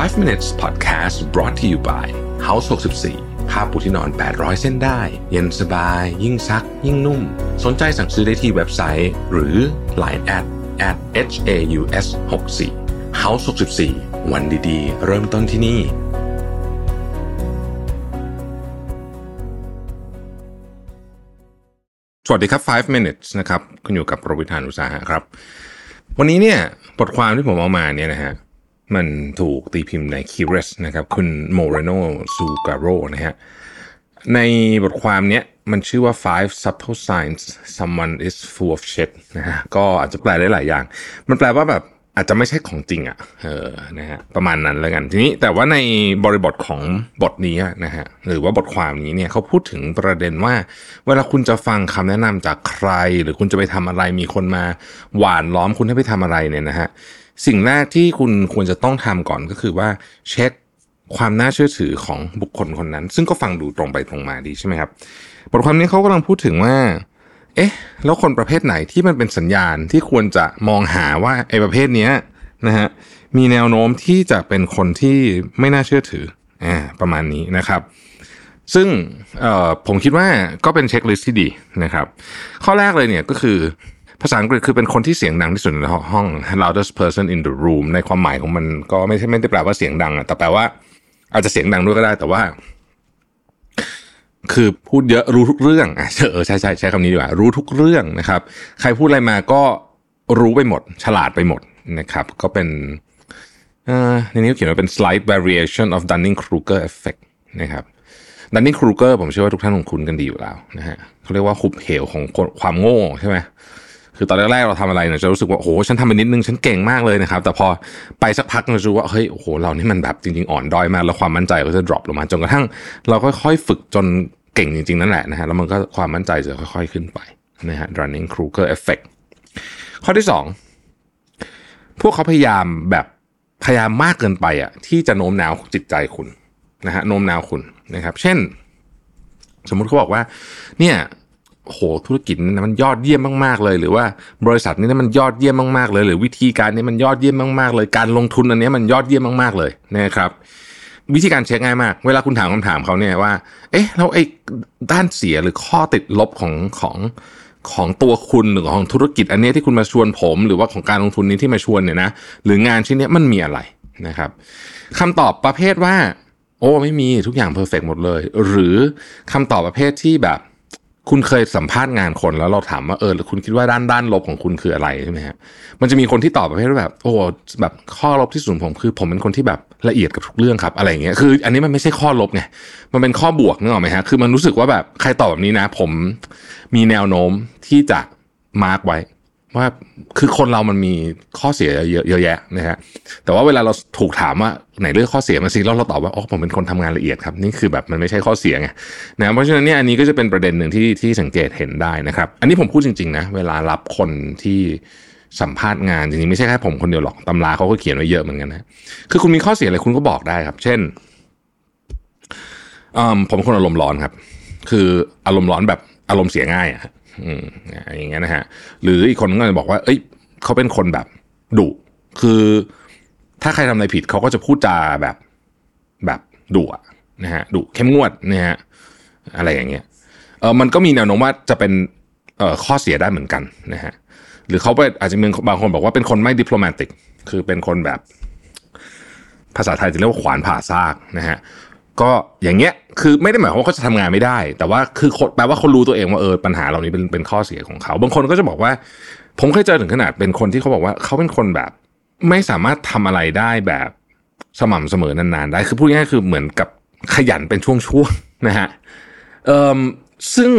5 minutes podcast brought to you by House 64ผ้าปูที่นอน 800 เส้นได้ เย็นสบาย ยิ่งซัก ยิ่งนุ่ม สนใจสั่งซื้อได้ที่เว็บไซต์ หรือ Line at at h a u s 6 4 House 64วันดีๆ เริ่มต้นที่นี่สวัสดีครับ 5 minutes นะครับคุณอยู่กับโรบิทานอุตสาหะครับ วันนี้เนี่ยบทความที่ผมเอามาเนี่ยนะฮะ มันถูกตีพิมพ์ใน c u r i o s นะครับ คุณโมเรโนซูการโรนะฮะ ในบทความเนี้ยมันชื่อว่า five subtle signs someone is full of shit นะฮะ ก็อาจจะแปลได้หลายอย่าง มันแปลว่าแบบอาจจะไม่ใช่ของจริงอะ่ะ เออ นะฮะ ประมาณนั้นแล้วกัน ทีนี้แต่ว่าในบริบทของบทนี้นะฮะ หรือว่าบทความนี้เนี่ยเขาพูดถึงประเด็นว่า เวลาคุณจะฟังคำแนะนำจากใคร หรือคุณจะไปทำอะไร มีคนมาหวานล้อมคุณให้ไปทำอะไรเนี่ยนะฮะ สิ่งแรกที่คุณควรจะต้องทำก่อนก็คือว่าเช็คความน่าเชื่อถือของบุคคลคนนั้น ซึ่งก็ฟังดูตรงไปตรงมาดีใช่ไหมครับบทความนี้เขากำลังพูดถึงว่า เอ๊ะ แล้วคนประเภทไหนที่มันเป็นสัญญาณที่ควรจะมองหาว่าไอ้ประเภทเนี้ยนะฮะมีแนวโน้มที่จะเป็นคนที่ไม่น่าเชื่อถืออ่าประมาณนี้นะครับ ซึ่งเอ่อผมคิดว่าก็เป็นเช็คลิสต์ที่ดีนะครับ ข้อแรกเลยเนี่ยก็คือ ภาษาอังกฤษคือเป็นคนที่เสียงดังที่สุดในห้อง loudest person in the room ในความหมายของมันก็ไม่ใช่ไม่ได้แปลว่าเสียงดังอะแต่แปลว่าอาจจะเสียงดังด้วยก็ได้ แต่ว่า คือพูดเยอะรู้ทุกเรื่องอะเออใช่ใช่ใช้คำนี้ดีกว่า รู้ทุกเรื่องนะครับ ใครพูดอะไรมาก็รู้ไปหมด ฉลาดไปหมดนะครับ ก็เป็นในนี้เขียนว่าเป็น slight variation of Dunning-Kruger effect นะครับ Dunning-Kruger ผมเชื่อว่าทุกท่านคงคุ้นกันดีอยู่แล้วนะฮะเขาเรียกว่าหุบเหวของความโง่ใช่ไหม คือตอนแรกๆเราทำอะไรเนี่ยจะรู้สึกว่าโอ้โหฉันทำไปนิดนึงฉันเก่งมากเลยนะครับ แต่พอไปสักพักเราจะรู้ว่าเฮ้ยโอ้โหเรานี่มันแบบจริงๆอ่อนด้อยมากแล้วความมั่นใจก็จะ drop ลงมาจนกระทั่ง เราค่อยๆฝึกจนเก่งจริงๆนั่นแหละนะฮะแล้วมันก็ความมั่นใจจะค่อย ๆขึ้นไปนะฮะ running Kruger effect ข้อที่สองพวกเขาพยายามแบบพยายามมากเกินไปอะที่จะโน้มน้าวจิตใจคุณนะฮะโน้มน้าวคุณนะครับ เช่น สมมุติเขาบอกว่า เนี่ย โหธุรกิจนี้มันยอดเยี่ยมมากๆเลย หรือว่าบริษัทนี้มันยอดเยี่ยมมากๆเลย หรือวิธีการนี้มันยอดเยี่ยมมากๆเลย การลงทุนอันนี้มันยอดเยี่ยมมากๆเลยนะครับ วิธีการเช็คง่ายมาก เวลาคุณถามคำถามเขาเนี่ยว่า เอ๊ะแล้วไอ้ด้านเสียหรือข้อติดลบของของของตัวคุณหรือของธุรกิจอันนี้ที่คุณมาชวนผม หรือว่าของการลงทุนนี้ที่มาชวนเนี่ยนะหรืองานชิ้นนี้มันมีอะไรนะครับคำตอบประเภทว่า โอ้ไม่มีทุกอย่างเพอร์เฟกหมดเลย หรือคำตอบประเภทที่แบบ คุณเคยสัมภาษณ์งานคนแล้วเราถามว่าเออคุณคิดว่าด้านด้านลบของคุณคืออะไรใช่ไหมฮะมันจะมีคนที่ตอบประเภทว่าแบบ โอ้แบบข้อลบที่สุดผมคือ ผมเป็นคนที่แบบละเอียดกับทุกเรื่องครับ อะไรอย่างเงี้ยคือ อันนี้มันไม่ใช่ข้อลบไงมันเป็นข้อบวกนึกออกไหมฮะคือมันรู้สึกว่าแบบใครตอบแบบนี้นะ ผมมีแนวโน้มที่จะมาร์กไว้ ว่าคือคนเรามันมีข้อเสียเยอะเยะแยะนะฮะแต่ว่าเวลาเราถูกถามว่าไหนเรื่องข้อเสียมาสิแล้วเราตอบว่าอ๋อผมเป็นคนทำงานละเอียดครับนี่คือแบบมันไม่ใช่ข้อเสียไงนะเพราะฉะนั้นเนี่ยอันนี้ก็จะเป็นประเด็นหนึ่งที่ที่สังเกตเห็นได้นะครับ อันนี้ผมพูดจริงๆนะเวลารับคนที่สัมภาษณ์งานจริงๆไม่ใช่แค่ผมคนเดียวหรอกตำราเขาก็เขียนไว้เยอะเหมือนกันนะคือคุณมีข้อเสียอะไรคุณก็บอกได้ครับ เช่นผมเป็นคนอารมณ์ร้อนครับ คืออารมณ์ร้อนแบบอารมณ์เสียง่ายอะ อืมอย่างเงี้ยนะฮะหรืออีกคนก็จะบอกว่า เอ้ยเขาเป็นคนแบบดุคือ ถ้าใครทำอะไรผิดเขาก็จะพูดจาแบบแบบดุนะฮะดุเข้มงวดนะฮะอะไรอย่างเงี้ยเออมันก็มีแนวโน้มว่าจะเป็นเอ่อข้อเสียได้เหมือนกันนะฮะหรือเขาไปอาจจะมีบางคนบอกว่าเป็นคนไม่ดิปโลมติก คือเป็นคนแบบ ภาษาไทยจะเรียกว่าขวานผ่าซากนะฮะ ก็อย่างเงี้ยคือไม่ได้หมายความว่าเขาจะทำงานไม่ได้ แต่ว่าคือแปลว่าเขารู้ตัวเองว่าเออปัญหาเหล่านี้เป็นเป็นข้อเสียของเขา บางคนก็จะบอกว่า ผมเคยเจอถึงขนาดเป็นคนที่เขาบอกว่าเขาเป็นคนแบบ ไม่สามารถทำอะไรได้แบบสม่ำเสมอนานๆได้คือพูดง่ายๆคือเหมือนกับขยันเป็นช่วงๆนะฮะเอ่อซึ่ง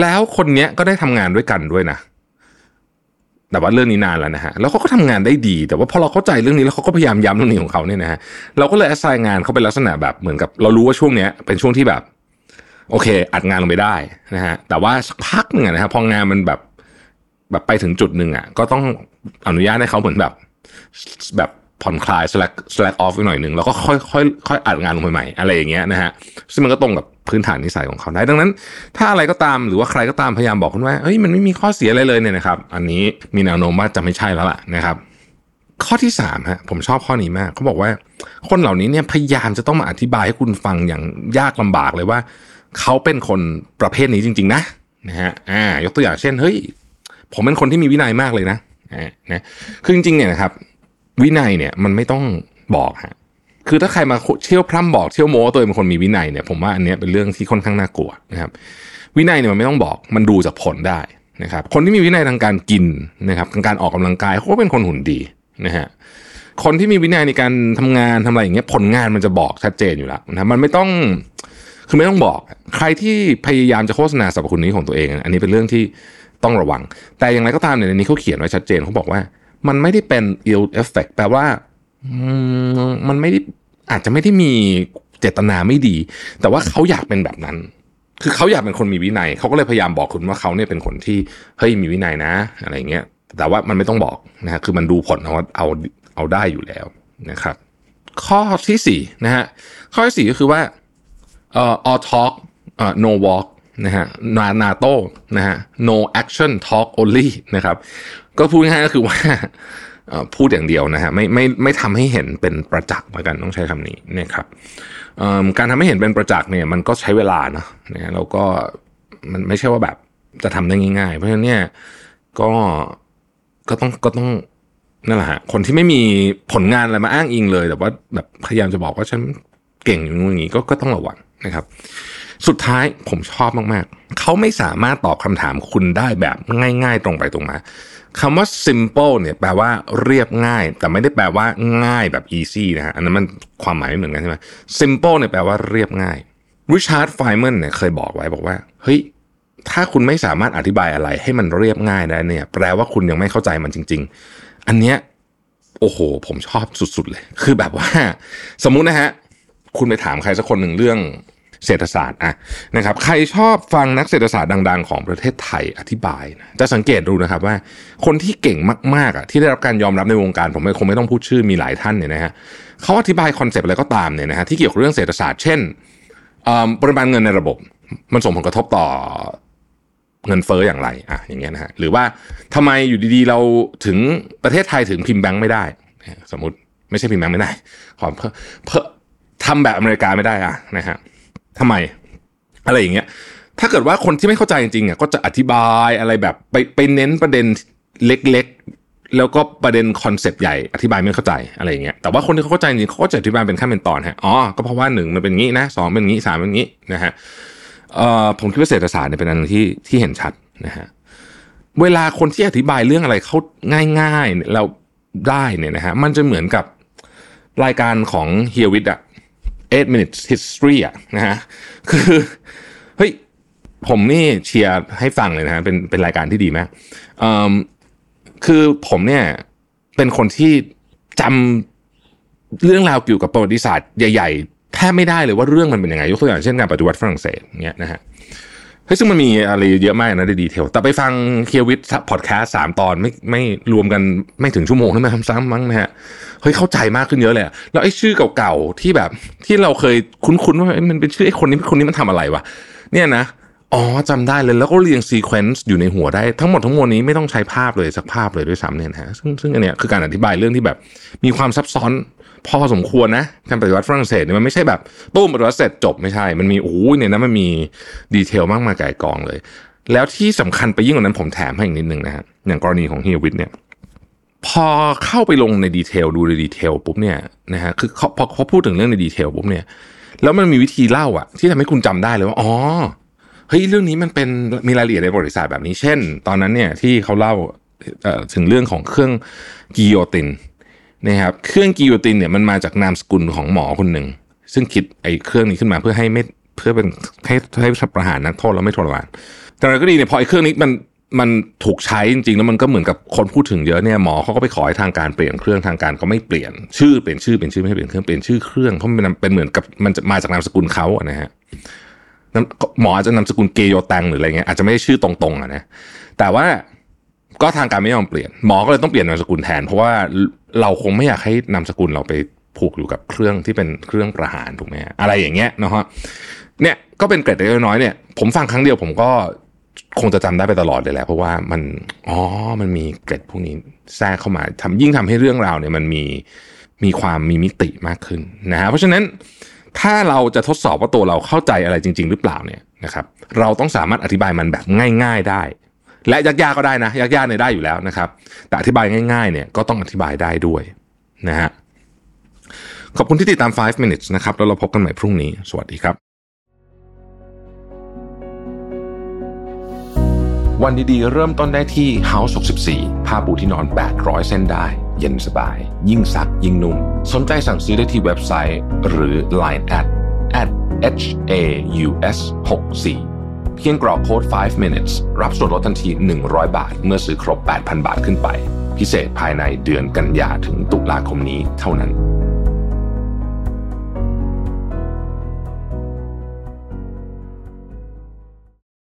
แล้วคนเนี้ยก็ได้ทำงานด้วยกันด้วยนะ แต่ว่าเรื่องนี้นานแล้วนะฮะแล้วเขาก็ทำงานได้ดี แต่ว่าพอเราเข้าใจเรื่องนี้แล้วเขาก็พยายามย้ำเรื่องนี้ของเขาเนี่ยนะฮะเราก็เลยแอสไซน์งานเขาเป็นลักษณะแบบเหมือนกับ เรารู้ว่าช่วงเนี้ยเป็นช่วงที่แบบ โอเค อัดงานลงไปได้นะฮะแต่ว่าสักพักหนึ่งนะฮะพองานมันแบบแบบไปถึงจุดหนึ่งอะก็ต้องอนุญาตให้เขาเหมือนแบบแบบ ผ่อนคลาย slack slack off ไปหน่อยหนึ่งแล้วก็ค่อยค่อยค่อยอัดงานลงไปใหม่อะไรอย่างเงี้ยนะฮะซึ่งมันก็ตรงกับพื้นฐานนิสัยของเขาได้ดังนั้น ถ้าอะไรก็ตามหรือว่าใครก็ตามพยายามบอกคุณว่าเฮ้ยมันไม่มีข้อเสียอะไรเลยเนี่ยนะครับ อันนี้มีแนวโน้มว่าจะไม่ใช่แล้วล่ะนะครับ ข้อที่สามฮะผมชอบข้อนี้มากเขาบอกว่า คนเหล่านี้เนี่ยพยายามจะต้องมาอธิบายให้คุณฟังอย่างยากลำบากเลยว่า เขาเป็นคนประเภทนี้จริง ๆ นะนะฮะอ่ายกตัวอย่างเช่นเฮ้ยผมเป็นคนที่มีวินัยมากเลยนะนะคือจริงๆเนี่ยนะครับ วินัยเนี่ยมันไม่ต้องบอกฮะคือถ้าใครมาเที่ยวพร่ำบอกเที่ยวโม้ตัวเองเป็นคนมีวินัยเนี่ยผมว่าอันนี้เป็นเรื่องที่ค่อนข้างน่ากลัวนะครับ วินัยเนี่ยมันไม่ต้องบอกมันดูจากผลได้นะครับ คนที่มีวินัยทางการกินนะครับทางการออกกำลังกายเขาก็เป็นคนหุ่นดีนะฮะคนที่มีวินัยในการทำงานทำอะไรอย่างเงี้ยผลงานมันจะบอกชัดเจนอยู่แล้วนะมันไม่ต้องคือไม่ต้องบอก ใครที่พยายามจะโฆษณาสรรพคุณนี้ของตัวเอง อันนี้เป็นเรื่องที่ต้องระวัง แต่อย่างไรก็ตามเนี่ยในนี้เขาเขียนไว้ชัดเจนเขาบอกว่า มันไม่ได้เป็น ill effect แปลว่ามันไม่ได้อาจจะไม่ได้มีเจตนาไม่ดี แต่ว่าเขาอยากเป็นแบบนั้น คือเขาอยากเป็นคนมีวินัย เขาก็เลยพยายามบอกคุณว่าเขาเนี่ยเป็นคนที่เฮ้ยมีวินัยนะ อะไรเงี้ย แต่ว่ามันไม่ต้องบอกนะฮะคือมันดูผลเอาเอาเอาได้อยู่แล้วนะครับ ข้อที่สี่นะฮะข้อที่สี่ก็คือว่าเอ่อ all talk เอ่อ no walk นะฮะนานาโต้นะฮะ no action talk only นะครับ ก็พูดง่ายก็คือว่าพูดอย่างเดียวนะฮะไม่ไม่ไม่ทำให้เห็นเป็นประจักษ์เหมือนกันต้องใช้คำนี้นะครับการทำให้เห็นเป็นประจักษ์เนี่ยมันก็ใช้เวลานะนะแล้วก็มันไม่ใช่ว่าแบบจะทำได้ง่าย ๆ เพราะฉะนั้นเนี่ยก็ก็ต้องก็ต้องนั่นแหละฮะคนที่ไม่มีผลงานอะไรมาอ้างอิงเลย แต่ว่าแบบพยายามจะบอกว่าฉันเก่งอย่างนี้ก็ก็ต้องระวังนะครับ สุดท้ายผมชอบมากๆ เขาไม่สามารถตอบคำถามคุณได้แบบง่ายๆ ตรงไปตรงมาคำว่า simple เนี่ยแปลว่าเรียบง่าย แต่ไม่ได้แปลว่าง่ายแบบ easy นะฮะอันนั้นมันความหมายไม่เหมือนกันใช่ไหม simple เนี่ยแปลว่าเรียบง่ายริชาร์ดไฟแมนเนี่ยเคยบอกไว้บอกว่าเฮ้ยถ้าคุณไม่สามารถอธิบายอะไรให้มันเรียบง่ายได้เนี่ย แปลว่าคุณยังไม่เข้าใจมันจริง ๆ อันเนี้ยโอ้โห ผมชอบสุดๆเลย คือแบบว่า สมมุตินะฮะ คุณไปถามใครสักคนหนึ่งเรื่อง เศรษฐศาสตร์อะนะครับใครชอบฟังนักเศรษฐศาสตร์ดัง ๆ ของประเทศไทยอธิบายนะจะสังเกตดูนะครับว่า คนที่เก่งมากๆอะที่ได้รับการยอมรับในวงการผมไม่คงไม่ต้องพูดชื่อมีหลายท่านเนี่ยนะฮะเขาอธิบายคอนเซปต์อะไรก็ตามเนี่ยนะฮะที่เกี่ยวกับเรื่องเศรษฐศาสตร์เช่นปริมาณเงินในระบบ มันส่งผลกระทบต่อเงินเฟ้ออย่างไรอะอย่างเงี้ยนะฮะหรือว่าทำไมอยู่ดีๆ เราถึงประเทศไทยถึงพิมพ์แบงค์ไม่ได้ สมมติไม่ใช่พิมพ์แบงค์ไม่ได้ขอเพิ่เพิ่ทำแบบอเมริกาไม่ได้อะนะฮะ ทำไม อะไรอย่างเงี้ย ถ้าเกิดว่าคนที่ไม่เข้าใจจริงๆอะก็จะอธิบายอะไรแบบไปไปเน้นประเด็นเล็กๆ แล้วก็ประเด็น concept ใหญ่อธิบายไม่เข้าใจอะไรอย่างเงี้ยแต่ว่าคนที่เขาเข้าใจจริงเขาก็จะอธิบายเป็นขั้นเป็นตอนฮะอ๋อก็เพราะว่าหนึ่งมันเป็นงี้นะสองเป็นงี้สามเป็นงี้นะฮะเอ่อผมคิดว่าเศรษฐศาสตร์เนี่ยเป็นอันที่ที่เห็นชัดนะฮะเวลาคนที่อธิบายเรื่องอะไรเขาง่ายๆเราได้เนี่ยนะฮะมันจะเหมือนกับรายการของเฮียวิทอะ 8 minutes history อะนะฮะคือเฮ้ยผมนี่เชียร์ให้ฟังเลยนะฮะเป็นเป็นรายการที่ดีมากคือผมเนี่ยเป็นคนที่จำเรื่องราวเกี่ยวกับประวัติศาสตร์ใหญ่ ๆ แทบไม่ได้เลยว่าเรื่องมันเป็นยังไงยกตัวอย่างเช่นการปฏิวัติฝรั่งเศสเนี่ยนะฮะ เฮ้ยซึ่งมันมีอะไรเยอะมากนะใน detail แต่ไปฟังเฮียวิทพอดแคสต์สามตอนไม่ไม่รวมกันไม่ถึงชั่วโมงนั่นไหมซ้ำมั้งนะฮะ เฮ้ยเข้าใจมากขึ้นเยอะเลยแล้วไอ้ชื่อเก่าๆที่แบบที่เราเคยคุ้นๆว่ามันเป็นชื่อไอ้คนนี้คนนี้มันทำอะไรวะ เนี่ยนะ อ๋อจำได้เลยแล้วก็เรียง sequence อยู่ในหัวได้ ทั้งหมดทั้งมวลนี้ไม่ต้องใช้ภาพเลยสักภาพเลยด้วยซ้ำเนี่ยนะฮะซึ่งซึ่งอันเนี้ยคือการอธิบายเรื่องที่แบบมีความซับซ้อน พอสมควรนะการปฏิวัติฝรั่งเศสเนี่ยมันไม่ใช่แบบตู้มปฏิวัติเสร็จจบไม่ใช่ มันมีโอ้ยเนี่ยนะมันมีดีเทลมากมายไก่กองเลย แล้วที่สำคัญไปยิ่งกว่านั้นผมแถมให้อีกนิดนึงนะฮะอย่างกรณีของเฮียวิทเนี่ยพอเข้าไปลงใน detail ดูใน detail ปุ๊บเนี่ยนะฮะคือพอเขาพูดถึงเรื่องใน detail ปุ๊บเนี่ย แล้วมันมีวิธีเล่าอะที่ทำให้คุณจำได้เลยว่าอ๋อเฮ้ยเรื่องนี้มันเป็นมีรายละเอียดในบริบทแบบนี้ เช่น ตอนนั้นเนี่ยที่เขาเล่าถึงเรื่องของเครื่องกิโยติน นะครับเครื่องกิโยตินเนี่ยมันมาจากนามสกุลของหมอคนหนึ่ง ซึ่งคิดไอ้เครื่องนี้ขึ้นมาเพื่อให้ไม่เพื่อเป็นให้ให้ประหารนักโทษแล้วไม่ทรมานแต่อะไรก็ดีเนี่ยพอไอ้เครื่องนี้มันมันถูกใช้จริงๆแล้วมันก็เหมือนกับคนพูดถึงเยอะเนี่ยหมอเขาก็ไปขอให้ทางการเปลี่ยนเครื่องทางการก็ไม่เปลี่ยนชื่อเปลี่ยนชื่อเปลี่ยนชื่อไม่ให้เปลี่ยนเครื่องเปลี่ยนชื่อเครื่องเพราะมันเป็นเหมือนกับมันจะมาจากนามสกุลเขาอะนะฮะหมออาจจะนามสกุลเกโยตังหรืออะไรเงี้ยอาจจะไม่ได้ชื่อตรงๆอะนะแต่ว่าก็ทางการไม่ยอมเปลี่ยนหมอก็เลยต้องเปลี่ยนนามสกุลแทน เพราะว่า เราคงไม่อยากให้นามสกุลเราไปผูกอยู่กับเครื่องที่เป็นเครื่องประหารถูกไหมอะไรอย่างเงี้ยนะฮะเนี่ยก็เป็นเกร็ดเล็กน้อยเนี่ยผมฟังครั้งเดียวผมก็คงจะจำได้ไปตลอดเลยแหละเพราะว่ามันอ๋อมันมีเกร็ดพวกนี้แทรกเข้ามาทำยิ่งทำให้เรื่องราวเนี่ยมันมีมีความมีมิติมากขึ้นนะฮะเพราะฉะนั้นถ้าเราจะทดสอบว่าตัวเราเข้าใจอะไรจริง ๆ หรือเปล่าเนี่ยนะครับ เราต้องสามารถอธิบายมันแบบง่าย ๆได้ และยากๆก็ได้นะยากๆเนี่ยได้อยู่แล้วนะครับ แต่อธิบายง่ายๆเนี่ยก็ต้องอธิบายได้ด้วยนะฮะขอบคุณที่ติดตาม 5 minutes นะครับ แล้วเราพบกันใหม่พรุ่งนี้ สวัสดีครับ วันดีๆ เริ่มต้นได้ที่ House 64 ผ้าปูที่นอน 800 เส้นได้ เย็นสบาย ยิ่งซัก ยิ่งนุ่ม สนใจสั่งซื้อได้ที่เว็บไซต์ หรือ Line at at h a u s 64 เพียงกรอกโค้ด 5 minutes รับส่วนลดทันที 100 บาท เมื่อซื้อครบ 8,000 บาทขึ้นไป พิเศษภายในเดือนกันยาถึงตุลาคมนี้เท่านั้น